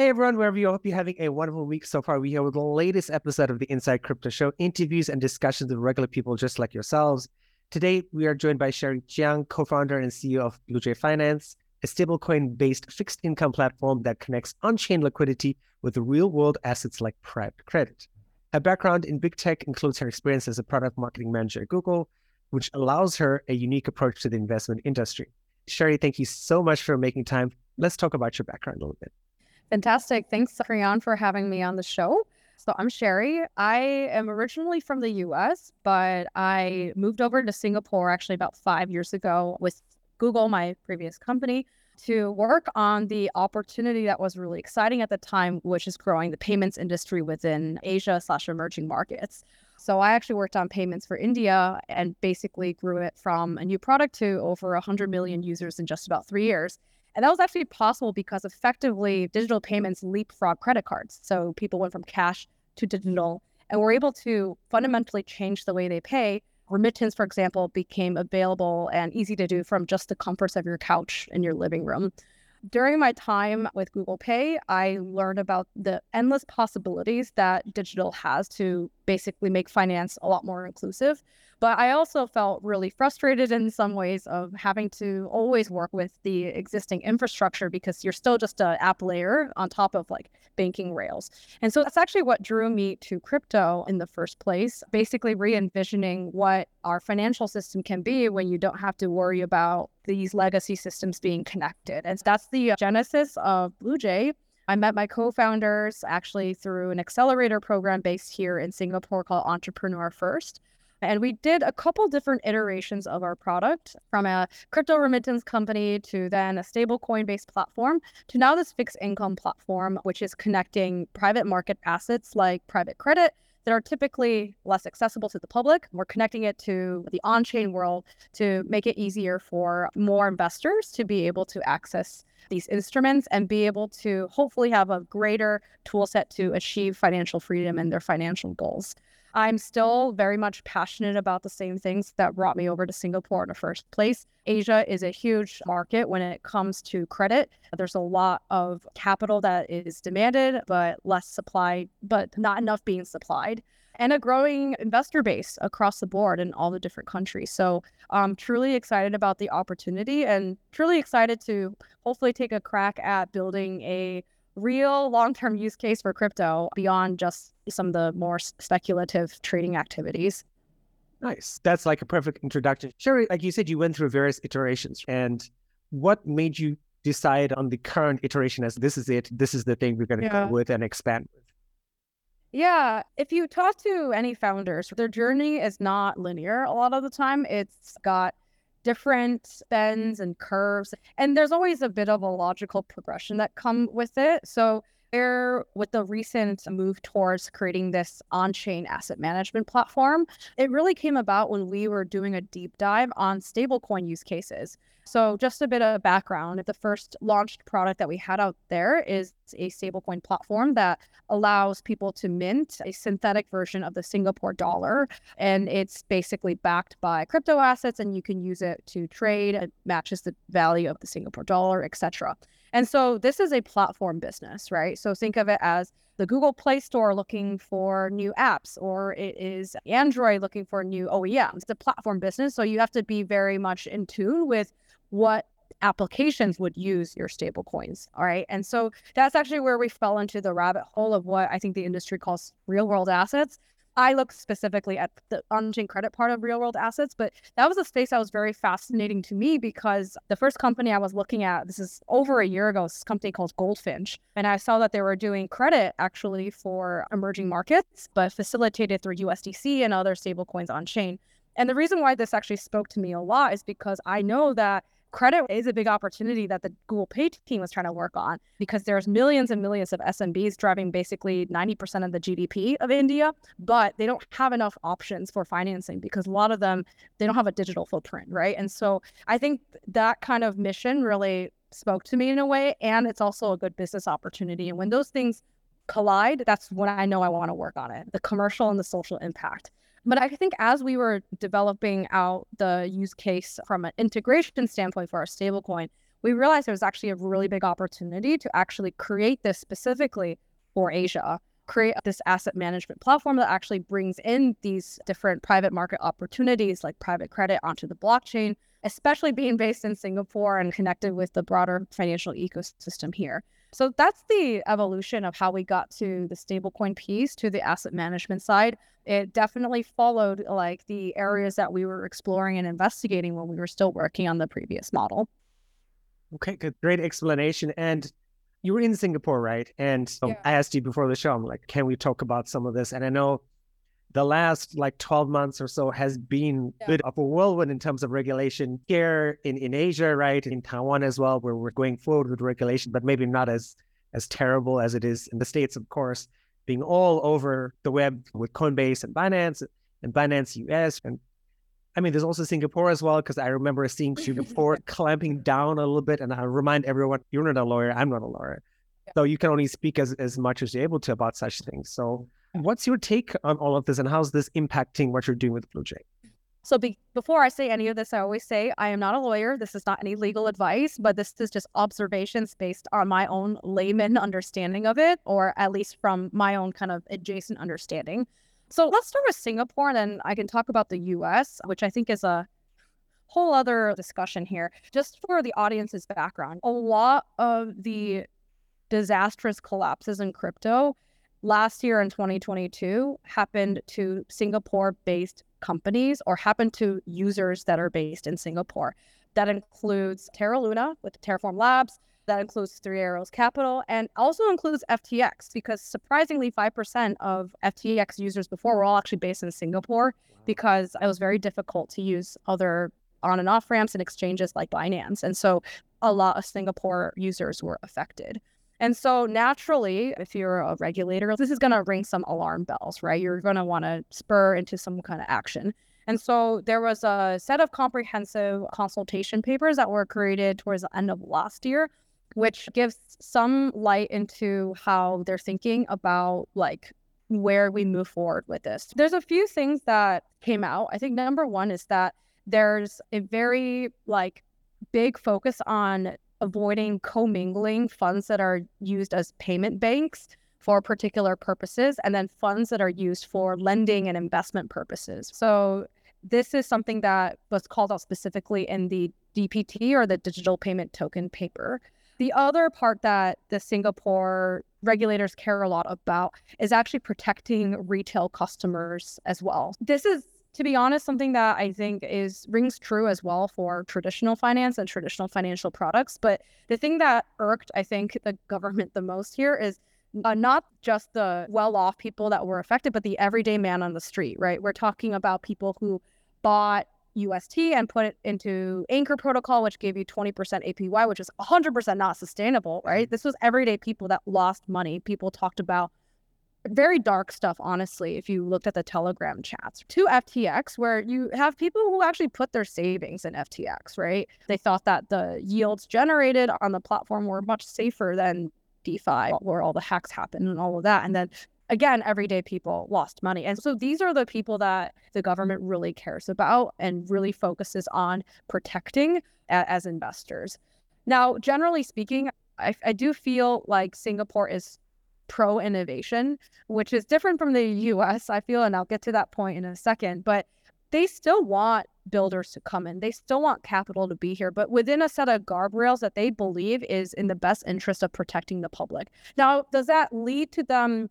Hey everyone, wherever you are, hope you're having a wonderful week so far. We are with the latest episode of the Inside Crypto Show, interviews and discussions with regular people just like yourselves. Today, we are joined by Sherry Jiang, co-founder and CEO of Bluejay Finance, a stablecoin-based fixed income platform that connects on-chain liquidity with real-world assets like private credit. Her background in big tech includes her experience as a product marketing manager at Google, which allows her a unique approach to the investment industry. Sherry, thank you so much for making time. Let's talk about your background a little bit. Fantastic. Thanks, Kriyan, for having me on the show. So I'm Sherry. I am originally from the US, but I moved over to Singapore actually about five years ago with Google, my previous company, to work on the opportunity that was really exciting at the time, which is growing the payments industry within Asia slash emerging markets. So I actually worked on payments for India and basically grew it from a new product to over 100 million users in just about three years. And that was actually possible because effectively mm-hmm. digital payments leapfrog credit cards. So people went from cash to digital and were able to fundamentally change the way they pay. Remittance, for example, became available and easy to do from just the comforts of your couch in your living room. During my time with Google Pay, I learned about the endless possibilities that digital has to basically make finance a lot more inclusive. But I also felt really frustrated in some ways of having to always work with the existing infrastructure because you're still just an app layer on top of like banking rails. And so that's actually what drew me to crypto in the first place, basically re envisioning what our financial system can be when you don't have to worry about these legacy systems being connected. And that's the genesis of Bluejay. I met my co founders actually through an accelerator program based here in Singapore called Entrepreneur First. And we did a couple different iterations of our product from a crypto remittance company to then a stablecoin based platform to now this fixed income platform, which is connecting private market assets like private credit that are typically less accessible to the public. We're connecting it to the on chain world to make it easier for more investors to be able to access these instruments and be able to hopefully have a greater tool set to achieve financial freedom and their financial goals. I'm still very much passionate about the same things that brought me over to Singapore in the first place. Asia is a huge market when it comes to credit. There's a lot of capital that is demanded, but less supply, but not enough being supplied. And a growing investor base across the board in all the different countries. So I'm truly excited about the opportunity and truly excited to hopefully take a crack at building a real long term use case for crypto beyond just some of the more speculative trading activities. Nice. That's like a perfect introduction. Sherry, like you said, you went through various iterations. And what made you decide on the current iteration as this is it, this is the thing we're going to yeah. go with and expand with? Yeah. If you talk to any founders, their journey is not linear a lot of the time. It's got different mm-hmm. bends and curves and there's always a bit of a logical progression that come with it. So there with the recent move towards creating this on-chain asset management platform it really came about when we were doing a deep dive on stablecoin use cases so, just a bit of background the first launched product that we had out there is a stablecoin platform that allows people to mint a synthetic version of the Singapore dollar. And it's basically backed by crypto assets, and you can use it to trade. It matches the value of the Singapore dollar, etc. And so, this is a platform business, right? So, think of it as the Google Play Store looking for new apps, or it is Android looking for new OEMs. It's a platform business. So, you have to be very much in tune with what applications would use your stable coins. All right. And so that's actually where we fell into the rabbit hole of what I think the industry calls real world assets. I look specifically at the on-chain credit part of real world assets, but that was a space that was very fascinating to me because the first company I was looking at, this is over a year ago, this company called Goldfinch. And I saw that they were doing credit actually for emerging markets, but facilitated through USDC and other stable coins on chain. And the reason why this actually spoke to me a lot is because I know that credit is a big opportunity that the Google Pay team was trying to work on because there's millions and millions of SMBs driving basically 90% of the GDP of India, but they don't have enough options for financing because a lot of them they don't have a digital footprint, right? And so I think that kind of mission really spoke to me in a way and it's also a good business opportunity. And when those things collide, that's when I know I want to work on it, the commercial and the social impact. But I think as we were developing out the use case from an integration standpoint for our stablecoin, we realized there was actually a really big opportunity to actually create this specifically for Asia, create this asset management platform that actually brings in these different private market opportunities like private credit onto the blockchain, especially being based in Singapore and connected with the broader financial ecosystem here. So that's the evolution of how we got to the stablecoin piece to the asset management side. It definitely followed like the areas that we were exploring and investigating when we were still working on the previous model. Okay, good. Great explanation. And you were in Singapore, right? And um, yeah. I asked you before the show, I'm like, can we talk about some of this? And I know the last like 12 months or so has been yeah. a bit of a whirlwind in terms of regulation here in, in Asia, right? In Taiwan as well, where we're going forward with regulation, but maybe not as as terrible as it is in the States, of course, being all over the web with Coinbase and Binance and Binance US. And I mean, there's also Singapore as well, because I remember seeing Singapore clamping down a little bit. And I remind everyone, you're not a lawyer, I'm not a lawyer. Yeah. So you can only speak as, as much as you're able to about such things. So What's your take on all of this and how's this impacting what you're doing with Bluejay? So be- before I say any of this, I always say I am not a lawyer. This is not any legal advice, but this is just observations based on my own layman understanding of it, or at least from my own kind of adjacent understanding. So let's start with Singapore, and then I can talk about the US, which I think is a whole other discussion here. Just for the audience's background, a lot of the disastrous collapses in crypto last year in 2022 happened to Singapore based companies or happened to users that are based in Singapore. That includes Terra Luna with Terraform Labs, that includes Three Arrows Capital, and also includes FTX because surprisingly, 5% of FTX users before were all actually based in Singapore because it was very difficult to use other on and off ramps and exchanges like Binance. And so a lot of Singapore users were affected. And so naturally, if you're a regulator, this is going to ring some alarm bells, right? You're going to want to spur into some kind of action. And so there was a set of comprehensive consultation papers that were created towards the end of last year, which gives some light into how they're thinking about like where we move forward with this. There's a few things that came out. I think number one is that there's a very like big focus on avoiding commingling funds that are used as payment banks for particular purposes and then funds that are used for lending and investment purposes. So this is something that was called out specifically in the DPT or the digital payment token paper. The other part that the Singapore regulators care a lot about is actually protecting retail customers as well. This is to be honest, something that I think is rings true as well for traditional finance and traditional financial products. But the thing that irked, I think, the government the most here is uh, not just the well-off people that were affected, but the everyday man on the street. Right? We're talking about people who bought UST and put it into Anchor Protocol, which gave you 20% APY, which is 100% not sustainable, right? Mm-hmm. This was everyday people that lost money. People talked about very dark stuff, honestly, if you looked at the Telegram chats to FTX, where you have people who actually put their savings in FTX, right? They thought that the yields generated on the platform were much safer than DeFi, where all the hacks happened and all of that. And then again, everyday people lost money. And so these are the people that the government really cares about and really focuses on protecting as investors. Now, generally speaking, I, I do feel like Singapore is pro innovation, which is different from the US, I feel, and I'll get to that point in a second. But they still want builders to come in. They still want capital to be here, but within a set of guardrails that they believe is in the best interest of protecting the public. Now, does that lead to them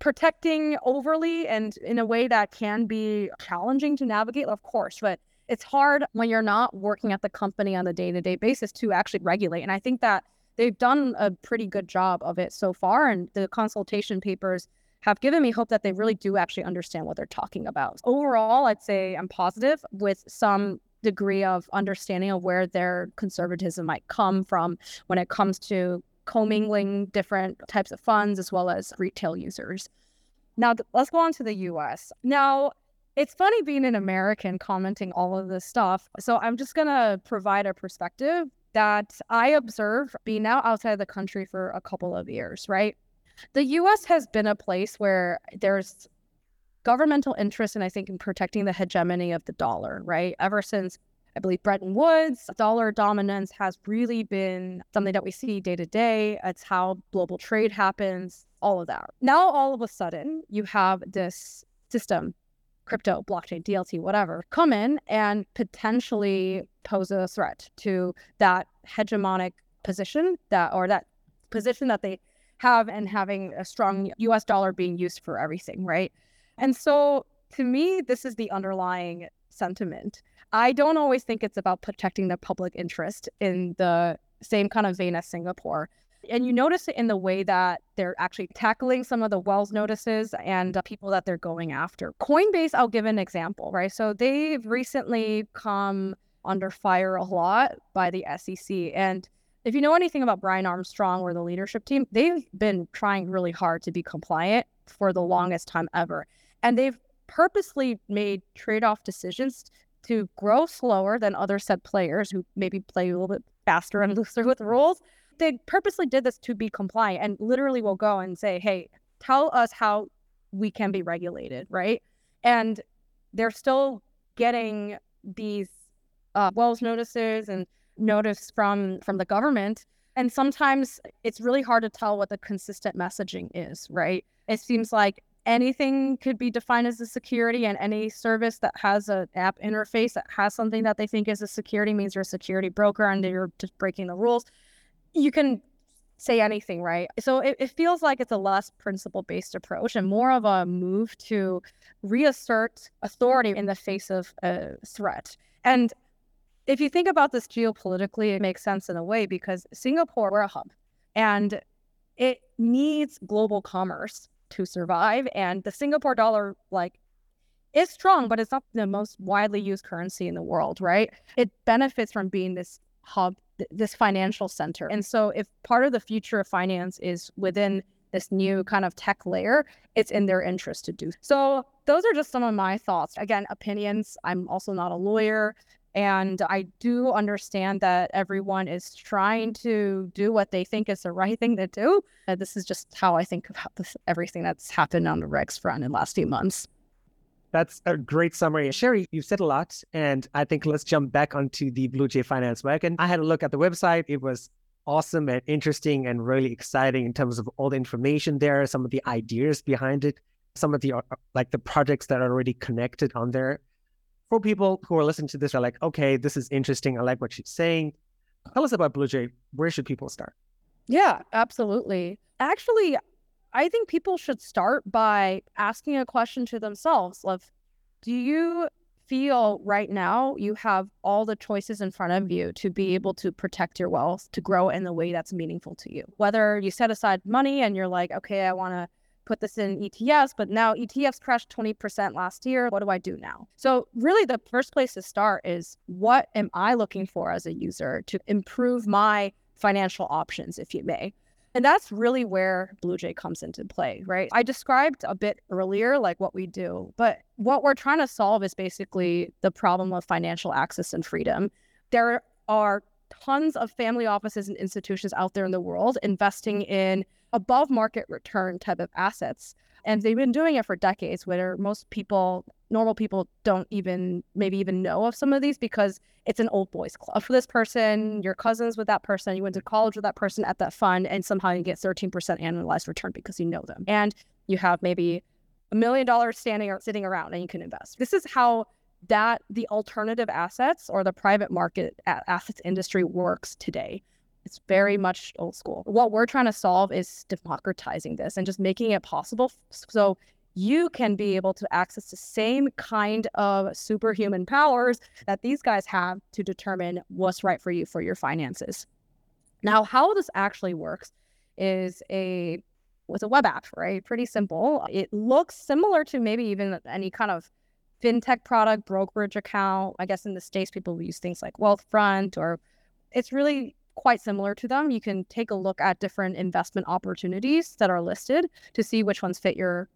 protecting overly and in a way that can be challenging to navigate? Of course, but it's hard when you're not working at the company on a day to day basis to actually regulate. And I think that they've done a pretty good job of it so far. And the consultation papers have given me hope that they really do actually understand what they're talking about. Overall, I'd say I'm positive with some degree of understanding of where their conservatism might come from when it comes to commingling different types of funds as well as retail users. Now, let's go on to the US. Now, it's funny being an American commenting all of this stuff. So I'm just going to provide a perspective that I observe being now outside the country for a couple of years, right? The US has been a place where there's governmental interest, and I think in protecting the hegemony of the dollar, right? Ever since I believe Bretton Woods. Dollar dominance has really been something that we see day to day. It's how global trade happens, all of that. Now, all of a sudden, you have this system, crypto, blockchain, DLT, whatever, come in and potentially pose a threat to that hegemonic position that, or that position that they have and having a strong US dollar being used for everything, right? And so to me, this is the underlying sentiment. I don't always think it's about protecting the public interest in the same kind of vein as Singapore. And you notice it in the way that they're actually tackling some of the Wells notices and uh, people that they're going after. Coinbase, I'll give an example, right? So they've recently come under fire a lot by the SEC. And if you know anything about Brian Armstrong or the leadership team, they've been trying really hard to be compliant for the longest time ever. And they've purposely made trade off decisions to grow slower than other said players who maybe play a little bit faster and looser with rules. They purposely did this to be compliant and literally will go and say, hey, tell us how we can be regulated, right? And they're still getting these uh, Wells notices and notice from from the government. And sometimes it's really hard to tell what the consistent messaging is right? It seems like anything could be defined as a security and any service that has an app interface that has something that they think is a security means you're a security broker and you're just breaking the rules you can say anything right so it, it feels like it's a less principle based approach and more of a move to reassert authority in the face of a threat and if you think about this geopolitically, it makes sense in a way because Singapore, we're a hub and it needs global commerce to survive. And the Singapore dollar, like, is strong, but it's not the most widely used currency in the world, right? It benefits from being this hub, this financial center. And so, if part of the future of finance is within this new kind of tech layer, it's in their interest to do. So, those are just some of my thoughts. Again, opinions. I'm also not a lawyer. And I do understand that everyone is trying to do what they think is the right thing to do. And this is just how I think about this, everything that's happened on the Regs front in the last few months. That's a great summary. Sherry, you've said a lot, and I think let's jump back onto the Bluejay Finance wagon. I had a look at the website. It was awesome and interesting and really exciting in terms of all the information there, some of the ideas behind it, some of the uh, like the projects that are already connected on there for people who are listening to this are like, okay, this is interesting. I like what she's saying. Tell us about Bluejay. Where should people start? Yeah, absolutely. Actually, I think people should start by asking a question to themselves of do you feel right now you have all the choices in front of you to be able to protect your wealth, to grow in the way that's meaningful to you? Whether you set aside money and you're like, okay, I want to put this in ETFs, but now ETFs crashed 20% last year. What do I do now? So, really, the first place to start is what am I looking for as a user to improve my financial options, if you may? And that's really where Bluejay comes into play, right? I described a bit earlier, like what we do, but what we're trying to solve is basically the problem of financial access and freedom. There are tons of family offices and institutions out there in the world investing in above market return type of assets. And they've been doing it for decades, where most people, normal people, don't even maybe even know of some of these because it's an old boys club for this person. Your cousins with that person, you went to college with that person at that fund, and somehow you get 13% annualized return because you know them. And you have maybe a million dollars standing or sitting around and you can invest. This is how that the alternative assets or the private market assets industry works today. It's very much old school. What we're trying to solve is democratizing this and just making it possible so you can be able to access the same kind of superhuman powers that these guys have to determine what's right for you for your finances. Now, how this actually works is a with a web app, right? Pretty simple. It looks similar to maybe even any kind of fintech product, brokerage account. I guess in the States, people use things like Wealthfront, or it's really quite similar to them. You can take a look at different investment opportunities that are listed to see which ones fit your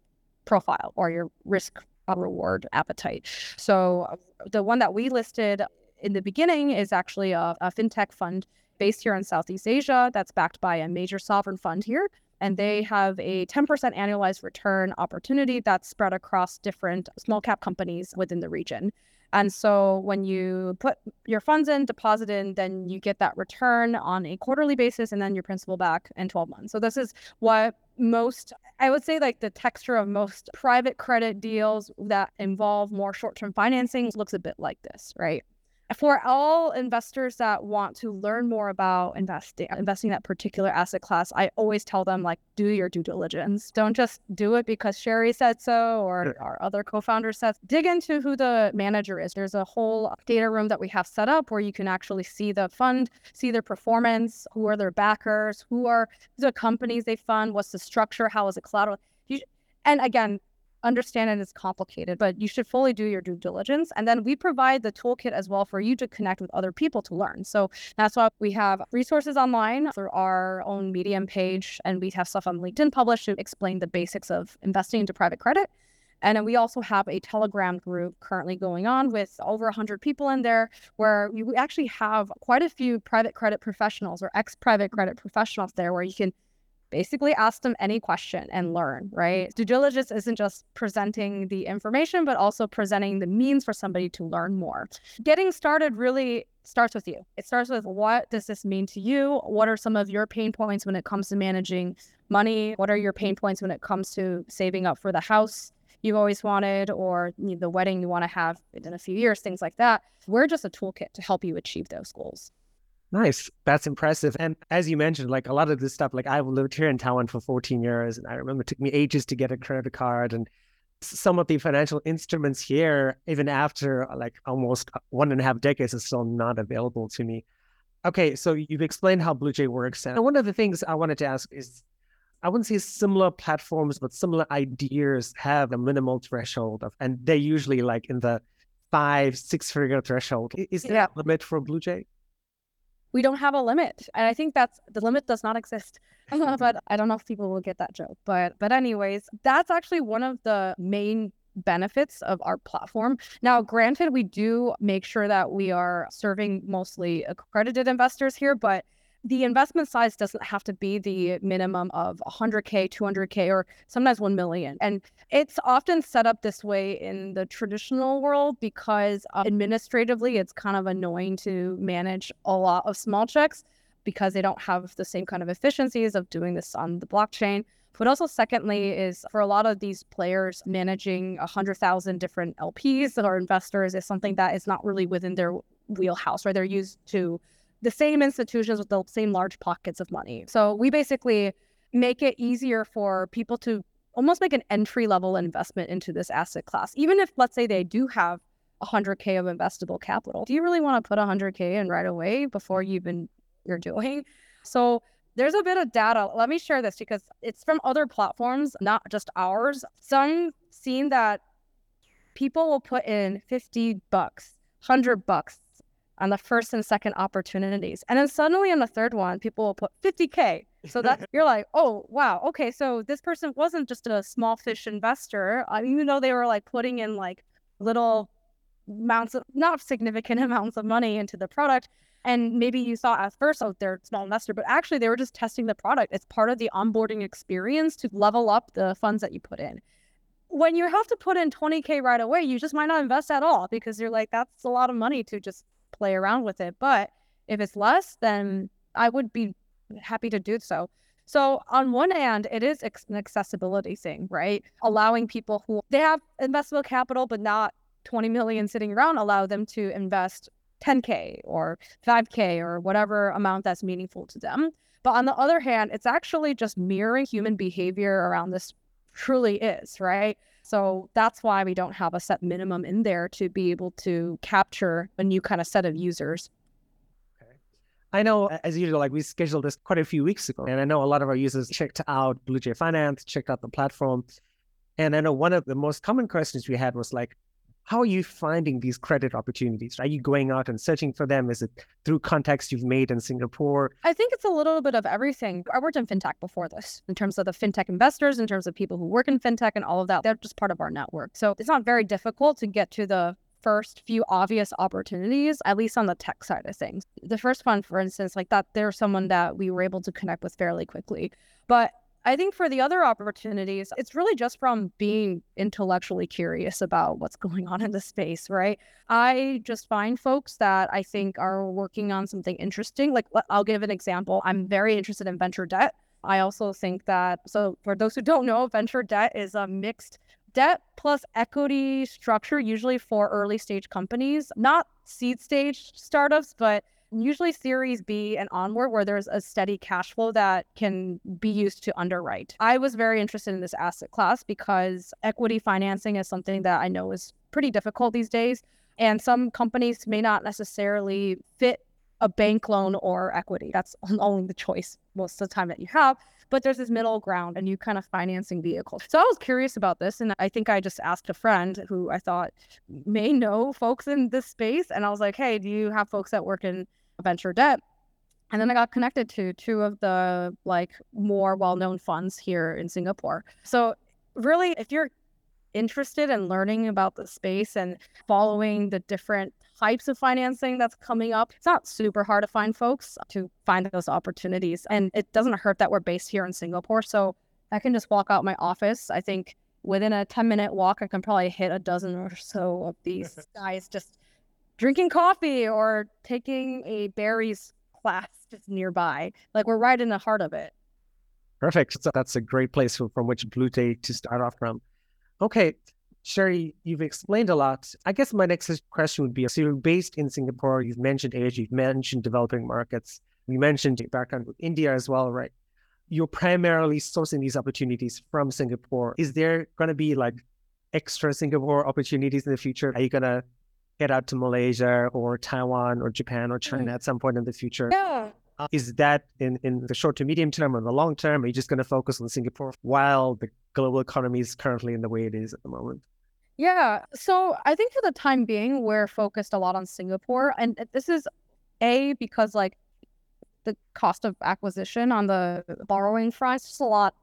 profile or your risk uh, reward appetite. So uh, the one that we listed in the beginning is actually a, a fintech fund based here in Southeast Asia that's backed by a major sovereign fund here and they have a 10% annualized return opportunity that's spread across different small cap companies within the region. And so when you put your funds in, deposit in, then you get that return on a quarterly basis and then your principal back in 12 months. So this is what most, I would say, like the texture of most private credit deals that involve more short term financing looks a bit like this, right? For all investors that want to learn more about investing investing that particular asset class i always tell them like do your due diligence. Don't just do it because sherry said so or our other co-founder says dig into who the manager is. There's a whole data room that we have set up where you can actually see the fund see their performance who are their backers who are the companies they fund what's the structure how is it collateral you, and again understand it is complicated, but you should fully do your due diligence. And then we provide the toolkit as well for you to connect with other people to learn. So that's why we have resources online through our own Medium page, and we have stuff on LinkedIn published to explain the basics of investing into private credit. And then we also have a Telegram group currently going on with over 100 people in there where we actually have quite a few private credit professionals or ex private credit professionals there where you can basically ask them any question and learn, right? Mm-hmm. Due diligence isn't just presenting the information, but also presenting the means for somebody to learn more. Getting started really starts with you. It starts with what does this mean to you? What are some of your pain points when it comes to managing money? What are your pain points when it comes to saving up for the house? you've always wanted or the wedding you want to have in a few years, things like that. We're just a toolkit to help you achieve those goals. Nice. That's impressive. And as you mentioned, like a lot of this stuff, like I've lived here in Taiwan for 14 years, and I remember it took me ages to get a credit card. And some of the financial instruments here, even after uh, like almost uh, one and a half decades, is still not available to me. Okay, so you've explained how Bluejay works. And one of the things I wanted to ask is I wouldn't say similar platforms, but similar ideas have a minimal threshold of, and they're usually like in the five, six figure threshold. Is there yeah. a limit for Bluejay? We don't have a limit and i think that's the limit does not exist. But i don't know if people will get that joke but but anyways that's actually one of the main benefits of our platform. Now granted we do make sure that we are serving mostly accredited investors here but the investment size doesn't have to be the minimum of 100k 200k or sometimes 1 million. And it's often set up this way in the traditional world because uh, administratively it's kind of annoying to manage a lot of small checks because they don't have the same kind of efficiencies of doing this on the blockchain. But also secondly is for a lot of these players managing 100000 different lps that are investors is something that is not really within their wheelhouse right? They're used to the same institutions with the same large pockets of money. So we basically make it easier for people to almost make an entry level investment into this asset class. Even if, let's say, they do have 100K of investable capital, do you really want to put 100K in right away before you even you're doing? So there's a bit of data. Let me share this because it's from other platforms, not just ours. Some seen that people will put in 50 bucks, 100 bucks, on the first and second opportunities. And then suddenly on the third one, people will put 50K. So that you're like, oh, wow. Okay. So this person wasn't just a small fish investor, uh, even though they were like putting in like little amounts of not significant amounts of money into the product. And maybe you thought at first, oh, they're a small investor, but actually they were just testing the product. It's part of the onboarding experience to level up the funds that you put in when you have to put in 20k right away you just might not invest at all because you're like that's a lot of money to just play around with it. But if it's less, then I would be happy to do so. So on one hand, it is an accessibility thing, right? Allowing people who they have investable capital but not 20 million sitting around, allow them to invest 10k or 5k or whatever amount that's meaningful to them. But on the other hand, it's actually just mirroring human behavior around this truly is, right? So that's why we don't have a set minimum in there to be able to capture a new kind of set of users. Okay. I know, as usual, like we scheduled this quite a few weeks ago, and I know a lot of our users checked out Bluejay Finance, checked out the platform. And I know one of the most common questions we had was like, how are you finding these credit opportunities? Are you going out and searching for them? Is it through contacts you've made in Singapore? I think it's a little bit of everything. I worked in fintech before this, in terms of the fintech investors, in terms of people who work in fintech and all of that. They're just part of our network. So it's not very difficult to get to the first few obvious opportunities, at least on the tech side of things. The first one, for instance, like that, there's someone that we were able to connect with fairly quickly. But I think for the other opportunities, it's really just from being intellectually curious about what's going on in the space, right? I just find folks that I think are working on something interesting. Like, I'll give an example. I'm very interested in venture debt. I also think that, so for those who don't know, venture debt is a mixed debt plus equity structure, usually for early stage companies, not seed stage startups, but usually Series B and onward, where there's a steady cash flow that can be used to underwrite. I was very interested in this asset class because equity financing is something that I know is pretty difficult these days. And some companies may not necessarily fit a bank loan or equity. That's only the choice most of the time that you have. But there's this middle ground and you kind of financing vehicle. So I was curious about this. And I think I just asked a friend who I thought may know folks in this space. And I was like, hey, do you have folks that work in venture debt. And then I got connected to two of the like more well-known funds here in Singapore. So really if you're interested in learning about the space and following the different types of financing that's coming up, it's not super hard to find folks to find those opportunities. And it doesn't hurt that we're based here in Singapore. So I can just walk out my office. I think within a 10 minute walk, I can probably hit a dozen or so of these guys just drinking coffee or taking a Barry's class just nearby. Like we're right in the heart of it. Perfect. So that's a great place from which Bluejay to start off from. Okay, Sherry, you've explained a lot. I guess my next question would be so you're based in Singapore, you've mentioned Asia, you've mentioned developing markets, you mentioned your background with India as well, right? You're primarily sourcing these opportunities from Singapore. Is there going to be like extra Singapore opportunities in the future? Are you going to head out to Malaysia or Taiwan or Japan or China mm. at some point in the future. Yeah. Uh, is that in, in the short to medium term or the long term? Are you just going to focus on Singapore while the global economy is currently in the way it is at the moment? Yeah. So I think for the time being, we're focused a lot on Singapore. And this is A, because like the cost of acquisition on the borrowing front is just a lot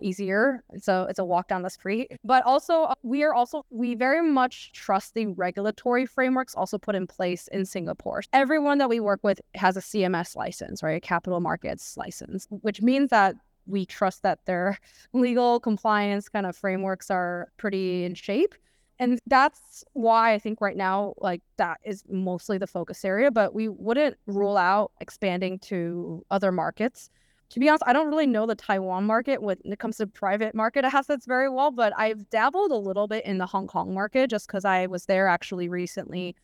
easier. So it's a walk down the street. But also, uh, we are also, we very much trust the regulatory frameworks also put in place in Singapore. Everyone that we work with has a CMS license, right? A capital markets license, which means that we trust that their legal compliance kind of frameworks are pretty in shape. And that's why I think right now, like that is mostly the focus area, but we wouldn't rule out expanding to other markets to be honest, I don't really know the Taiwan market when it comes to private market assets very well, but I've dabbled a little bit in the Hong Kong market just because I was there actually recently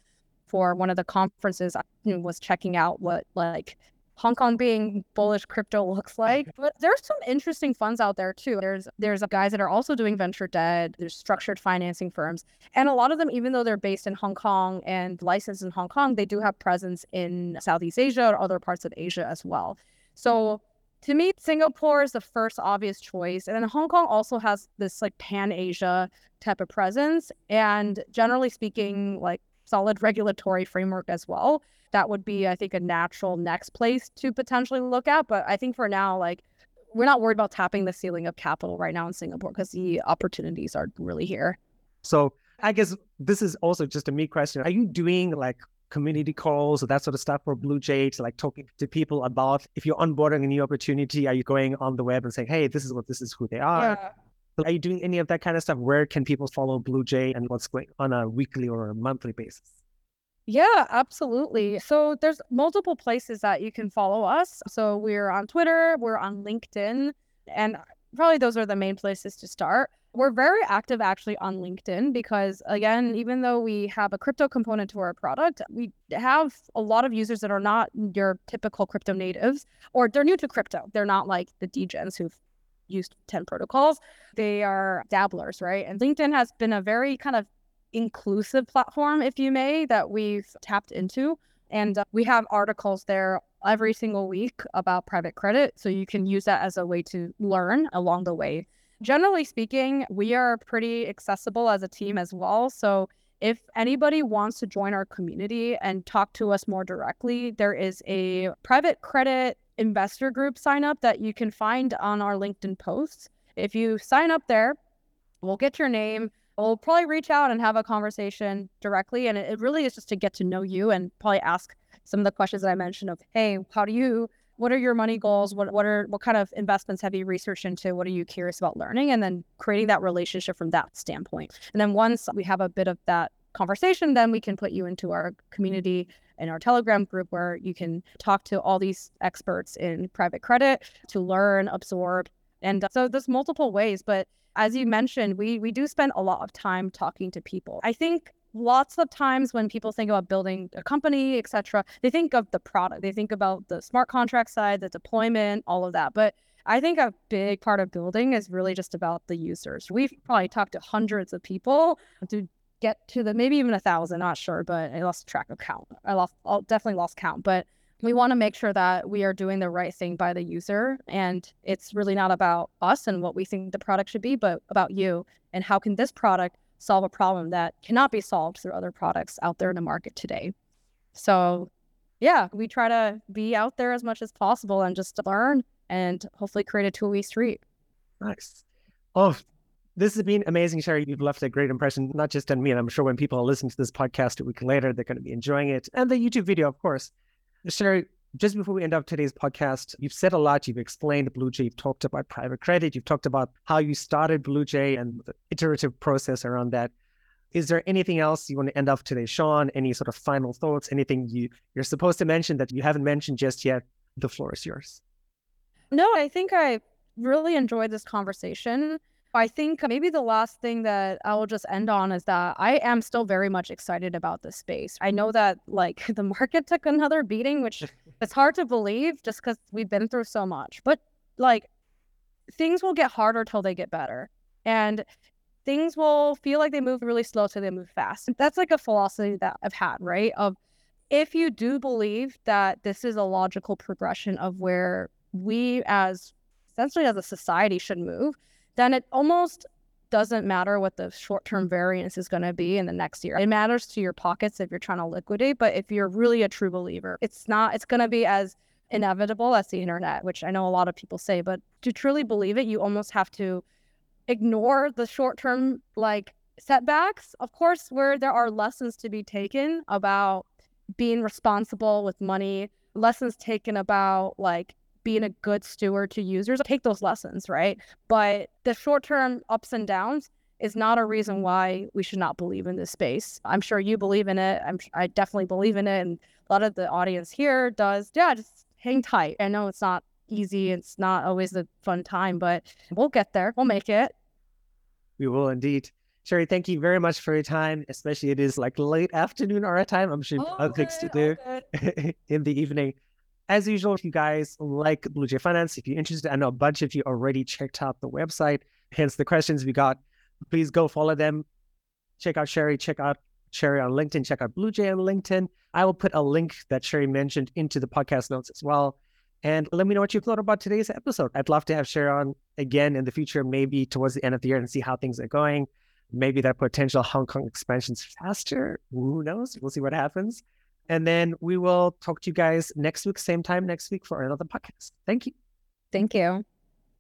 for one of the conferences. I was checking out what like Hong Kong being bullish crypto looks like. But there's some interesting funds out there too. There's there's guys that are also doing venture debt. There's structured financing firms, and a lot of them, even though they're based in Hong Kong and licensed in Hong Kong, they do have presence in Southeast Asia or other parts of Asia as well. So to me, Singapore is the first obvious choice. And then Hong Kong also has this like pan Asia type of presence. And generally speaking, like solid regulatory framework as well. That would be, I think, a natural next place to potentially look at. But I think for now, like, we're not worried about tapping the ceiling of capital right now in Singapore because the opportunities are really here. So I guess this is also just a me question. Are you doing like community calls or that sort of stuff for Bluejay to like talking to people about if you're onboarding a new opportunity, are you going on the web and saying, hey, this is what this is who they are? Yeah. Are you doing any of that kind of stuff? Where can people follow Bluejay and what's going on a weekly or a monthly basis? Yeah, absolutely. So there's multiple places that you can follow us. So we're on Twitter, we're on LinkedIn, and probably those are the main places to start. We're very active actually on LinkedIn because, again, even though we have a crypto component to our product, we have a lot of users that are not your typical crypto natives or they're new to crypto. They're not like the degens who've used 10 protocols. They are dabblers, right? And LinkedIn has been a very kind of inclusive platform, if you may, that we've tapped into. And uh, we have articles there every single week about private credit. So you can use that as a way to learn along the way. Generally speaking, we are pretty accessible as a team as well. So if anybody wants to join our community and talk to us more directly, there is a private credit investor group sign up that you can find on our LinkedIn posts. If you sign up there, we'll get your name. We'll probably reach out and have a conversation directly. And it really is just to get to know you and probably ask some of the questions that I mentioned of, hey, how do you what are your money goals? What what are what kind of investments have you researched into? What are you curious about learning? And then creating that relationship from that standpoint. And then once we have a bit of that conversation, then we can put you into our community in our Telegram group where you can talk to all these experts in private credit to learn, absorb. And uh, so there's multiple ways, but as you mentioned, we we do spend a lot of time talking to people. I think lots of times when people think about building a company, etc., they think of the product. They think about the smart contract side, the deployment, all of that. But I think a big part of building is really just about the users. We've probably talked to hundreds of people to get to the maybe even a thousand, not sure, but I lost track of count. I lost, I'll definitely lost count, but we want to make sure that we are doing the right thing by the user. And it's really not about us and what we think the product should be, but about you and how can this product solve a problem that cannot be solved through other products out there in the market today. So, yeah, we try to be out there as much as possible and just learn and hopefully create a two-way street. Nice. Oh, this has been amazing, Sherry. You've left a great impression, not just on me, and I'm sure when people are listening to this podcast a week later, they're going to be enjoying it. And the YouTube video, of course. Sherry, just before we end up today's podcast, you've said a lot. You've explained Bluejay. You've talked about private credit. You've talked about how you started Bluejay and the iterative process around that. Is there anything else you want to end off today, Sean? Any sort of final thoughts? Anything you, you're supposed to mention that you haven't mentioned just yet? The floor is yours. No, I think I really enjoyed this conversation. I think maybe the last thing that I will just end on is that I am still very much excited about this space. I know that like the market took another beating, which it's hard to believe just because we've been through so much. But like things will get harder till they get better. And things will feel like they move really slow till they move fast. That's like a philosophy that I've had, right? Of if you do believe that this is a logical progression of where we as essentially as a society should move, then it almost doesn't matter what the short term variance is going to be in the next year. It matters to your pockets if you're trying to liquidate, but if you're really a true believer, it's not, it's going to be as inevitable as the internet, which I know a lot of people say, but to truly believe it, you almost have to ignore the short term like setbacks. Of course, where there are lessons to be taken about being responsible with money, lessons taken about like being a good steward to users, take those lessons, right? But the short term ups and downs is not a reason why we should not believe in this space. I'm sure you believe in it. I'm, I definitely believe in it. And a lot of the audience here does. Yeah, just hang tight. I know it's not easy. It's not always a fun time, but we'll get there. We'll make it. We will indeed. Sherry, thank you very much for your time, especially it is like late afternoon our time. I'm sure oh, other things to oh, do in the evening. As usual, if you guys like Bluejay Finance, if you're interested, I know a bunch of you already checked out the website, hence the questions we got. Please go follow them. Check out Sherry, check out Sherry on LinkedIn, check out Bluejay on LinkedIn. I will put a link that Sherry mentioned into the podcast notes as well. And let me know what you thought about today's episode. I'd love to have Sherry on again in the future, maybe towards the end of the year and see how things are going. Maybe that potential Hong Kong expansion's faster. Who knows? We'll see what happens. And then we will talk to you guys next week, same time next week for another podcast. Thank you. Thank you.